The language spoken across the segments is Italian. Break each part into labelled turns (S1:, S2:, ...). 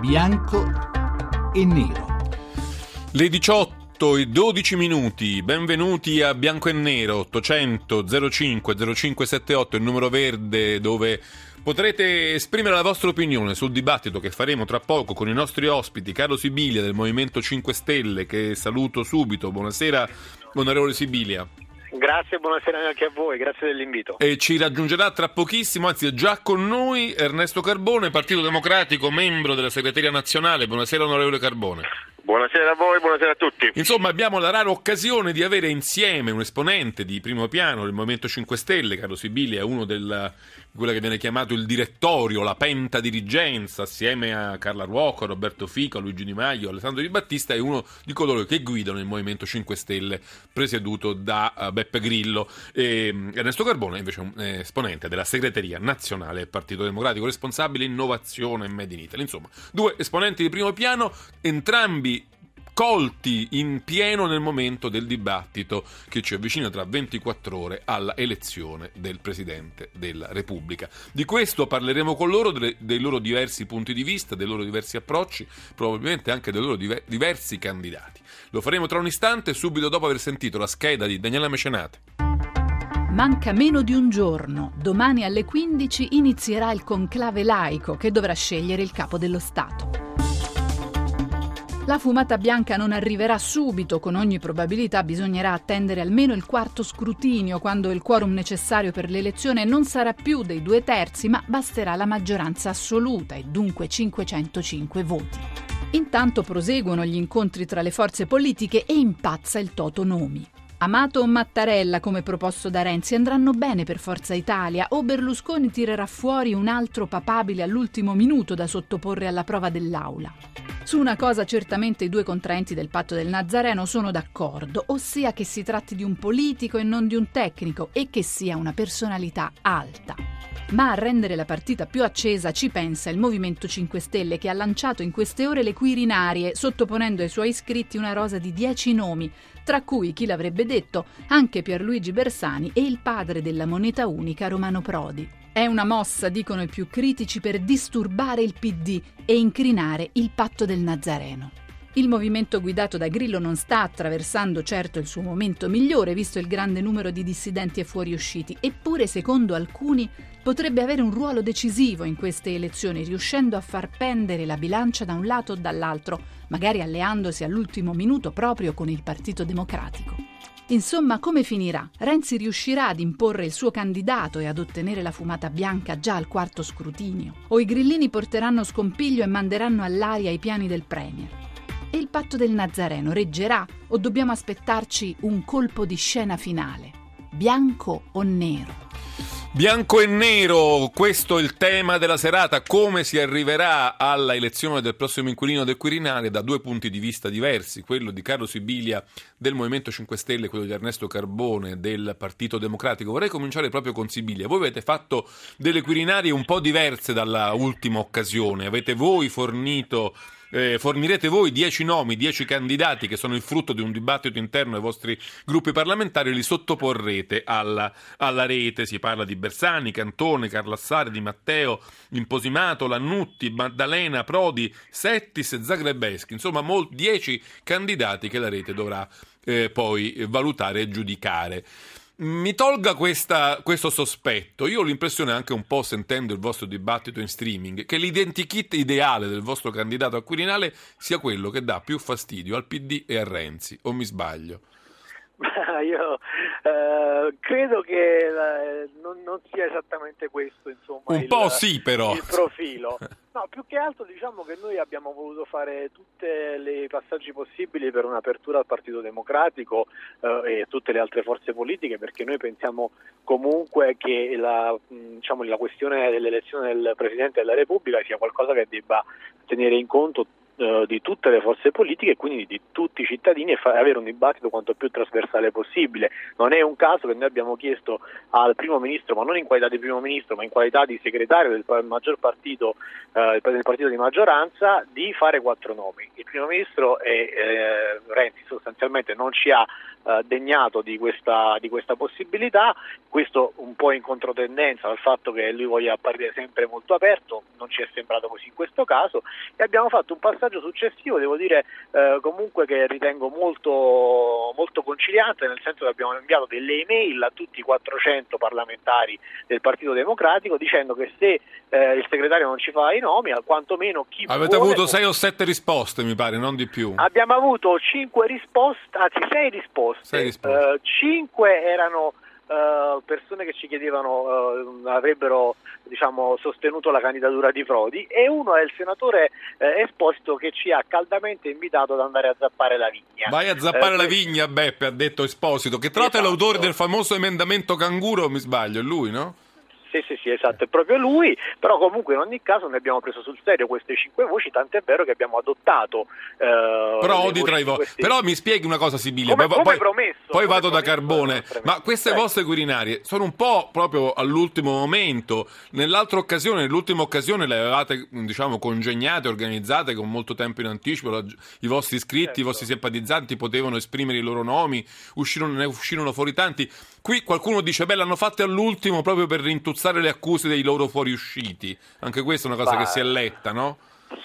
S1: bianco e nero.
S2: Le 18 e 12 minuti, benvenuti a Bianco e Nero 800 05 0578, il numero verde dove potrete esprimere la vostra opinione sul dibattito che faremo tra poco con i nostri ospiti, Carlo Sibilia del Movimento 5 Stelle, che saluto subito. Buonasera, onorevole Sibilia.
S3: Grazie, buonasera anche a voi, grazie dell'invito.
S2: E ci raggiungerà tra pochissimo, anzi è già con noi, Ernesto Carbone, Partito Democratico, membro della segreteria nazionale. Buonasera onorevole Carbone.
S4: Buonasera a voi, buonasera a tutti.
S2: Insomma, abbiamo la rara occasione di avere insieme un esponente di primo piano del Movimento 5 Stelle, Carlo Sibilia, uno del quello che viene chiamato il direttorio, la penta dirigenza, assieme a Carla Ruocco, Roberto Fico, Luigi Di Maio, Alessandro Di Battista, è uno di coloro che guidano il Movimento 5 Stelle, presieduto da uh, Beppe Grillo. E, mm, Ernesto Carbone invece è un eh, esponente della segreteria nazionale del Partito Democratico, responsabile innovazione e Made in Italy. Insomma, due esponenti di primo piano, entrambi colti in pieno nel momento del dibattito che ci avvicina tra 24 ore alla elezione del Presidente della Repubblica. Di questo parleremo con loro, delle, dei loro diversi punti di vista, dei loro diversi approcci, probabilmente anche dei loro diver- diversi candidati. Lo faremo tra un istante, subito dopo aver sentito la scheda di Daniela Mecenate.
S5: Manca meno di un giorno. Domani alle 15 inizierà il conclave laico che dovrà scegliere il capo dello Stato. La fumata bianca non arriverà subito, con ogni probabilità bisognerà attendere almeno il quarto scrutinio, quando il quorum necessario per l'elezione non sarà più dei due terzi, ma basterà la maggioranza assoluta e dunque 505 voti. Intanto proseguono gli incontri tra le forze politiche e impazza il Toto Nomi. Amato o Mattarella, come proposto da Renzi, andranno bene per Forza Italia o Berlusconi tirerà fuori un altro papabile all'ultimo minuto da sottoporre alla prova dell'Aula. Su una cosa certamente i due contraenti del patto del Nazareno sono d'accordo, ossia che si tratti di un politico e non di un tecnico e che sia una personalità alta. Ma a rendere la partita più accesa ci pensa il Movimento 5 Stelle che ha lanciato in queste ore le quirinarie, sottoponendo ai suoi iscritti una rosa di 10 nomi, tra cui, chi l'avrebbe detto, anche Pierluigi Bersani e il padre della moneta unica Romano Prodi. È una mossa, dicono i più critici, per disturbare il PD e incrinare il patto del Nazareno. Il movimento guidato da Grillo non sta attraversando certo il suo momento migliore, visto il grande numero di dissidenti e fuoriusciti, eppure, secondo alcuni, potrebbe avere un ruolo decisivo in queste elezioni, riuscendo a far pendere la bilancia da un lato o dall'altro, magari alleandosi all'ultimo minuto proprio con il Partito Democratico. Insomma, come finirà? Renzi riuscirà ad imporre il suo candidato e ad ottenere la fumata bianca già al quarto scrutinio? O i grillini porteranno scompiglio e manderanno all'aria i piani del Premier? E il patto del Nazareno reggerà o dobbiamo aspettarci un colpo di scena finale? Bianco o nero?
S2: Bianco e nero, questo è il tema della serata, come si arriverà alla elezione del prossimo inquilino del Quirinale da due punti di vista diversi, quello di Carlo Sibilia del Movimento 5 Stelle e quello di Ernesto Carbone del Partito Democratico. Vorrei cominciare proprio con Sibilia. Voi avete fatto delle Quirinarie un po' diverse dalla ultima occasione, avete voi fornito eh, fornirete voi 10 nomi, 10 candidati che sono il frutto di un dibattito interno ai vostri gruppi parlamentari, li sottoporrete alla, alla rete. Si parla di Bersani, Cantone, Carlassare, Di Matteo, Imposimato, Lannutti, Maddalena, Prodi, Settis Zagrebeschi. Insomma, 10 candidati che la rete dovrà eh, poi valutare e giudicare mi tolga questa, questo sospetto. Io ho l'impressione, anche un po' sentendo il vostro dibattito in streaming, che l'identikit ideale del vostro candidato a Quirinale sia quello che dà più fastidio al PD e a Renzi. O mi sbaglio?
S3: Io eh, credo che eh, non, non, sia esattamente questo insomma,
S2: un
S3: il,
S2: po' sì però.
S3: il profilo. No più che altro diciamo che noi abbiamo voluto fare tutti i passaggi possibili per un'apertura al Partito Democratico eh, e a tutte le altre forze politiche perché noi pensiamo comunque che la, diciamo, la questione dell'elezione del Presidente della Repubblica sia qualcosa che debba tenere in conto eh, di tutte le forze politiche e quindi di tutti i cittadini e fa- avere un dibattito quanto più trasversale possibile. Non è un caso che noi abbiamo chiesto al primo ministro, ma non in qualità di primo ministro, ma in qualità di segretario del maggior partito, eh, del partito di maggioranza, di fare quattro nomi. Il primo ministro è, eh, Renzi sostanzialmente non ci ha eh, degnato di questa, di questa, possibilità, questo un po' in controtendenza dal fatto che lui voglia apparire sempre molto aperto, non ci è sembrato così in questo caso e abbiamo fatto un passaggio successivo, devo dire eh, comunque che ritengo molto, molto conciliante, nel senso che abbiamo inviato delle email a tutti i 400 parlamentari del Partito Democratico dicendo che se eh, il segretario non ci fa i nomi, quantomeno chi
S2: Avete
S3: vuole,
S2: avuto 6 o 7 risposte, mi pare, non di più.
S3: Abbiamo avuto 5 risposte, anzi 6 risposte
S2: Sei risposte.
S3: Uh, cinque erano uh, persone che ci chiedevano uh, avrebbero diciamo, sostenuto la candidatura di Frodi e uno è il senatore Esposito che ci ha caldamente invitato ad andare a zappare la vigna.
S2: Vai a zappare la vigna, Beppe, ha detto Esposito, che tra l'altro è
S3: Esatto.
S2: l'autore del famoso emendamento canguro, mi sbaglio, è lui, no?
S3: Sì, sì, sì, esatto, è proprio lui, però comunque in ogni caso noi abbiamo preso sul serio queste cinque voci, tant'è vero che abbiamo adottato... eh,
S2: Però odi
S3: voci
S2: tra i vo-
S3: questi-
S2: Però mi spieghi una cosa, Sibilia.
S3: Come-
S2: poi,
S3: come
S2: poi-
S3: promesso,
S2: poi vado da
S3: promesso,
S2: Carbone.
S3: come
S2: Ma queste
S3: Prego.
S2: vostre Quirinarie sono un po' proprio all'ultimo momento. Nell'altra occasione, nell'ultima occasione, le avevate, diciamo, congegnate, organizzate con molto tempo in anticipo. La- I vostri iscritti,
S3: Certo.
S2: i vostri simpatizzanti potevano esprimere i loro nomi, uscirono, ne uscirono fuori tanti. Qui qualcuno dice, beh, l'hanno fatte all'ultimo proprio per rintuzzare le accuse dei loro fuoriusciti. Anche questa è una cosa
S3: Ma-
S2: che si è letta, no?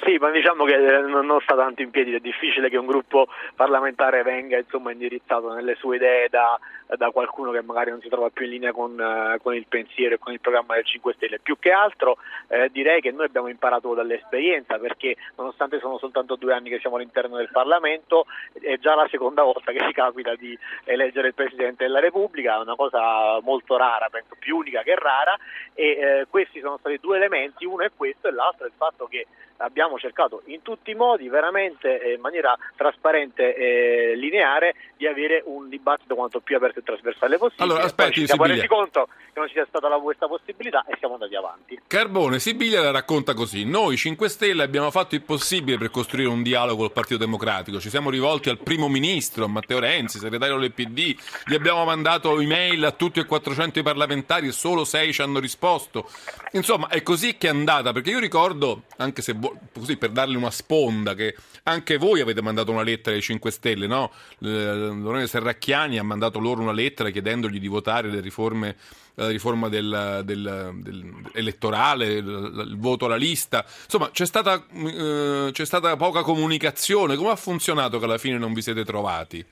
S3: Sì, ma diciamo che eh, non sta tanto in piedi, è difficile che un gruppo parlamentare venga insomma, indirizzato nelle sue idee da, da qualcuno che magari non si trova più in linea con, eh, con il pensiero e con il programma del 5 Stelle. Più che altro eh, direi che noi abbiamo imparato dall'esperienza perché nonostante sono soltanto due anni che siamo all'interno del Parlamento, è già la seconda volta che ci capita di eleggere il Presidente della Repubblica, è una cosa molto rara, penso più unica che rara e eh, questi sono stati due elementi, uno è questo e l'altro è il fatto che abbiamo cercato in tutti i modi, veramente eh, in maniera trasparente e lineare, di avere un dibattito quanto più aperto e trasversale possibile.
S2: Allora, aspetti,
S3: ci siamo resi conto che non ci sia stata la- questa possibilità e siamo andati avanti.
S2: Carbone, Sibilia la racconta così. Noi 5 Stelle abbiamo fatto il possibile per costruire un dialogo col Partito Democratico. Ci siamo rivolti al primo ministro, Matteo Renzi, segretario del PD. Gli abbiamo mandato email a tutti e 400 i parlamentari e solo 6 ci hanno risposto. Insomma, è così che è andata. Perché io ricordo, anche se così per darle una sponda, che anche voi avete mandato una lettera ai 5 Stelle, no? L'onorevole Serracchiani ha mandato loro una lettera chiedendogli di votare le riforme la riforma del, del- del- elettorale, il, il voto alla lista. Insomma, c'è stata, eh, c'è stata poca comunicazione. Come ha funzionato che alla fine non vi siete trovati?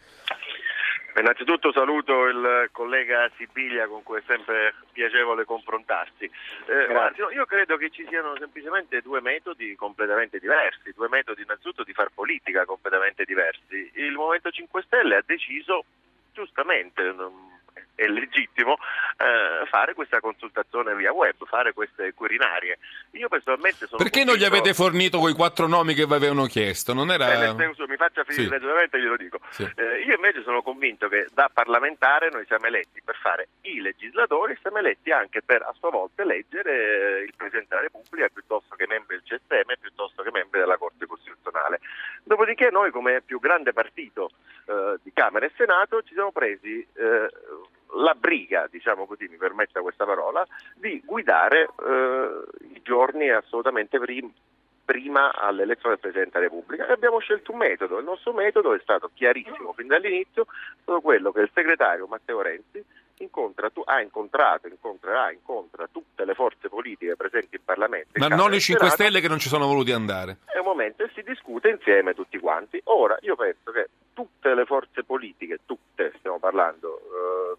S4: Innanzitutto saluto il collega Sibiglia con cui è sempre piacevole confrontarsi. Eh, io credo che ci siano semplicemente due metodi completamente diversi, due metodi innanzitutto di far politica completamente diversi. Il Movimento 5 Stelle ha deciso, giustamente, è legittimo, eh, fare questa consultazione via web, fare queste quirinarie. Io personalmente sono
S2: Perché non gli
S4: convinto-
S2: avete fornito quei quattro nomi che vi avevano chiesto? Non
S4: Eh,
S2: era...
S4: nel senso, mi faccia finire
S2: Sì.
S4: brevemente, glielo dico.
S2: Sì.
S4: Eh, io invece sono convinto che da parlamentare noi siamo eletti per fare i legislatori, siamo eletti anche per a sua volta eleggere eh, il Presidente della Repubblica piuttosto che membri del CSM, piuttosto che membri della Corte Costituzionale. Dopodiché noi come più grande partito eh, di Camera e Senato ci siamo presi eh, la briga, diciamo così, mi permetta questa parola, di guidare eh, i giorni assolutamente prim- prima all'elezione del Presidente della Repubblica e abbiamo scelto un metodo. Il nostro metodo è stato chiarissimo fin dall'inizio, è stato quello che il segretario Matteo Renzi incontra, tu- ha incontrato, incontrerà, incontra tutte le forze politiche presenti in Parlamento.
S2: Ma non
S4: e
S2: i 5
S4: Senato,
S2: Stelle che non ci sono voluti andare.
S4: è un momento e si discute insieme tutti quanti. Ora, io penso che tutte le forze politiche, tutte stiamo parlando, eh,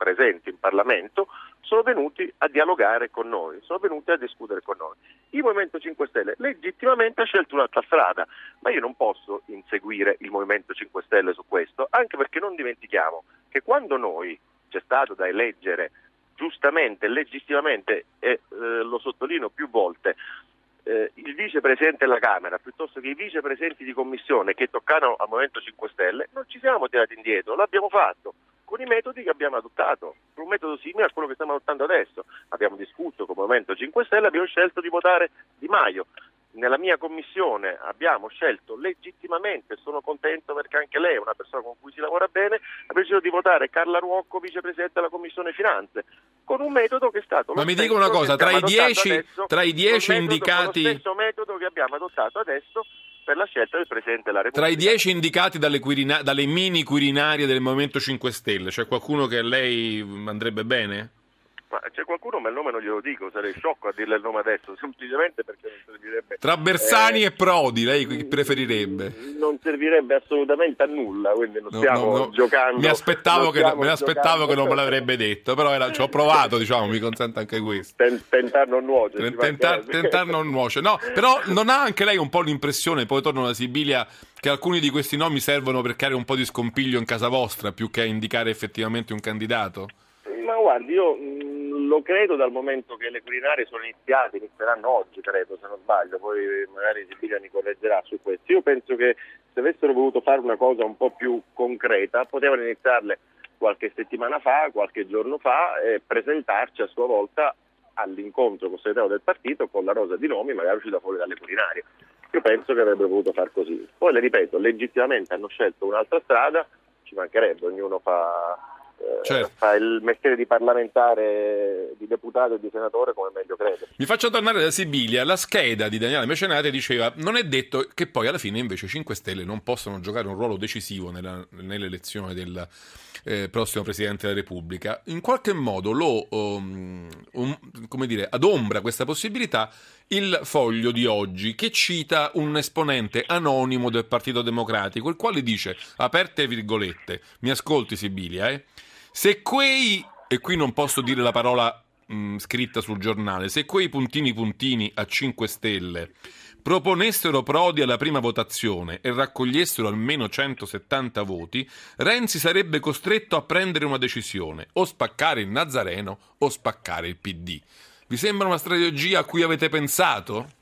S4: presenti in Parlamento, sono venuti a dialogare con noi, sono venuti a discutere con noi. Il Movimento 5 Stelle legittimamente ha scelto un'altra strada, ma io non posso inseguire il Movimento 5 Stelle su questo, anche perché non dimentichiamo che quando noi c'è stato da eleggere giustamente, legittimamente, e eh, lo sottolineo più volte, eh, il vicepresidente della Camera piuttosto che i vicepresidenti di commissione che toccano al Movimento 5 Stelle, non ci siamo tirati indietro, l'abbiamo fatto con i metodi che abbiamo adottato, un metodo simile a quello che stiamo adottando adesso. Abbiamo discusso con il Movimento 5 Stelle, abbiamo scelto di votare Di Maio. nella mia commissione abbiamo scelto legittimamente, sono contento perché anche lei è una persona con cui si lavora bene, ha deciso di votare Carla Ruocco, vicepresidente della commissione finanze, con un metodo che è stato...
S2: Ma mi dico una cosa, tra i, dieci, adesso, tra i dieci indicati...
S4: Lo stesso metodo che abbiamo adottato adesso per la scelta del Presidente della Repubblica.
S2: Tra i dieci indicati dalle, Quirina- dalle mini Quirinarie del Movimento 5 Stelle, c'è qualcuno che a lei andrebbe bene?
S4: Ma c'è qualcuno, ma il nome non glielo dico, sarei sciocco a dirle il nome adesso, semplicemente perché non servirebbe.
S2: Tra Bersani eh, e Prodi, lei chi preferirebbe?
S4: Non servirebbe assolutamente a nulla, quindi non stiamo no, no, giocando.
S2: Mi aspettavo, che, mi aspettavo che, non me l'avrebbe detto, però era, ci ho provato, diciamo, mi consente anche questo.
S4: tentar non nuoce.
S2: Tentar, tentar non nuoce, no, però non ha anche lei un po' l'impressione, poi torno da Sibilia, che alcuni di questi nomi servono per creare un po' di scompiglio in casa vostra, più che a indicare effettivamente un candidato?
S4: Ma guardi, io lo credo dal momento che le culinarie sono iniziate, inizieranno oggi credo se non sbaglio, poi magari Sibilia mi correggerà su questo. Io penso che se avessero voluto fare una cosa un po' più concreta potevano iniziarle qualche settimana fa, qualche giorno fa e presentarci a sua volta all'incontro con il segretario del partito con la rosa di nomi magari uscita fuori dalle culinarie. Io penso che avrebbero voluto far così. Poi le ripeto, legittimamente hanno scelto un'altra strada, ci mancherebbe, ognuno fa certo. fa il mestiere di parlamentare, di deputato e di senatore come meglio crede.
S2: Mi faccio tornare da Sibilia. La scheda di Daniele Mecenate diceva non è detto che poi alla fine invece 5 Stelle non possono giocare un ruolo decisivo nella, nell'elezione del eh, prossimo Presidente della Repubblica. In qualche modo lo, um, um, come dire, adombra questa possibilità il foglio di oggi che cita un esponente anonimo del Partito Democratico, il quale dice, aperte virgolette, mi ascolti Sibilia, eh? Se quei, e qui non posso dire la parola mh, mm, scritta sul giornale, se quei puntini puntini a 5 stelle proponessero Prodi alla prima votazione e raccogliessero almeno 170 voti, Renzi sarebbe costretto a prendere una decisione, o spaccare il Nazareno o spaccare il PD. Vi sembra una strategia a cui avete pensato?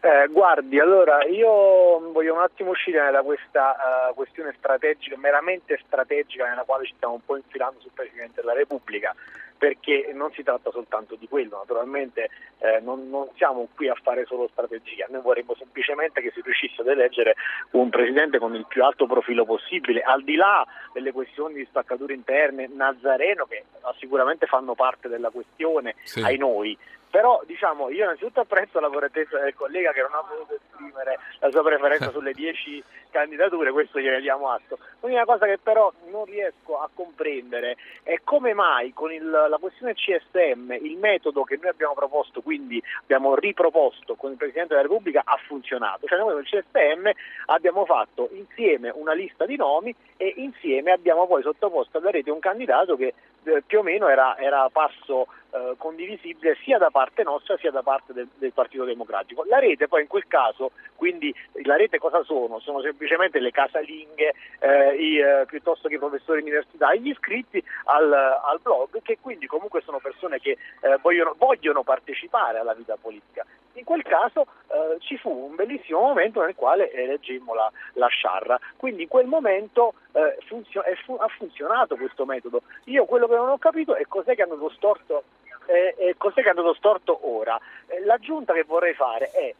S3: Eh, guardi, allora io voglio un attimo uscire da questa uh, questione strategica, meramente strategica, nella quale ci stiamo un po' infilando sul Presidente della Repubblica, perché non si tratta soltanto di quello, naturalmente eh, non, non, siamo qui a fare solo strategia, noi vorremmo semplicemente che si riuscisse ad eleggere un Presidente con il più alto profilo possibile, al di là delle questioni di spaccature interne, Nazareno, che sicuramente fanno parte della questione, sì. ai noi, però diciamo io innanzitutto apprezzo la correttezza del collega che non ha voluto esprimere la sua preferenza sulle dieci candidature, questo gliene diamo atto. L'unica cosa che però non riesco a comprendere è come mai con il, la questione CSM il metodo che noi abbiamo proposto, quindi abbiamo riproposto con il Presidente della Repubblica ha funzionato. Cioè noi con il CSM abbiamo fatto insieme una lista di nomi e insieme abbiamo poi sottoposto alla rete un candidato che eh, più o meno era, era passo eh, condivisibile sia da parte nostra sia da parte del, del, Partito Democratico. La rete poi in quel caso, quindi la rete cosa sono? Sono semplicemente le casalinghe eh, i, eh, piuttosto che i professori universitari, gli iscritti al, al, blog che quindi comunque sono persone che eh, vogliono, vogliono partecipare alla vita politica. In quel caso eh, ci fu un bellissimo momento nel quale eleggemmo la, la Sciarra, quindi in quel momento eh, funzio- fu- ha funzionato questo metodo. Io quello che non ho capito è cos'è che hanno storto, eh, cos'è che hanno storto ora. Eh, l'aggiunta che vorrei fare è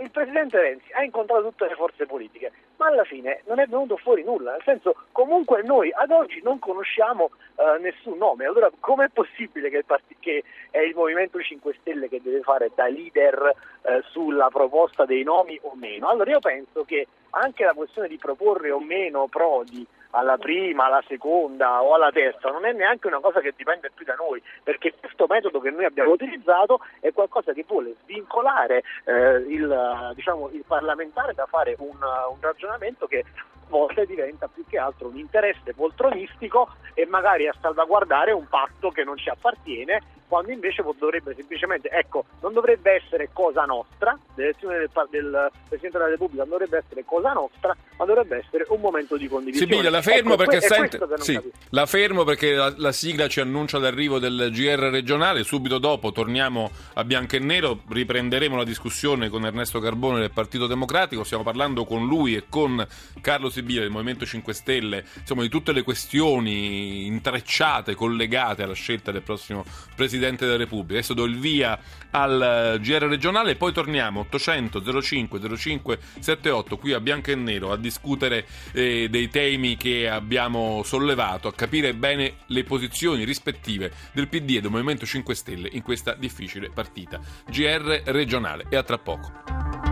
S3: il Presidente Renzi ha incontrato tutte le forze politiche, ma alla fine non è venuto fuori nulla, nel senso comunque noi ad oggi non conosciamo eh, nessun nome, allora com'è possibile che, part- che, è il Movimento 5 Stelle che deve fare da leader eh, sulla proposta dei nomi o meno? Allora io penso che anche la questione di proporre o meno Prodi alla prima, alla seconda o alla terza, non è neanche una cosa che dipende più da noi, perché questo metodo che noi abbiamo utilizzato è qualcosa che vuole svincolare eh, il, diciamo, il, parlamentare da fare un, un ragionamento che volte diventa più che altro un interesse poltronistico e magari a salvaguardare un patto che non ci appartiene quando invece dovrebbe semplicemente, ecco, non dovrebbe essere cosa nostra, l'elezione del, del, Presidente della Repubblica non dovrebbe essere cosa nostra, ma dovrebbe essere un momento di condivisione.
S2: Sibiglia, la fermo ecco, perché, sente... sì, la, fermo perché la, la, sigla ci annuncia l'arrivo del GR regionale, subito dopo torniamo a bianco e nero, riprenderemo la discussione con Ernesto Carbone del Partito Democratico, stiamo parlando con lui e con Carlo Sibiglia del Movimento 5 Stelle, insomma di tutte le questioni intrecciate, collegate alla scelta del prossimo Presidente Presidente della Repubblica. Adesso do il via al eh, GR regionale e poi torniamo 800 05 05 78 qui a bianco e nero a discutere eh, dei temi che abbiamo sollevato, a capire bene le posizioni rispettive del PD e del Movimento 5 Stelle in questa difficile partita. GR regionale e a tra poco.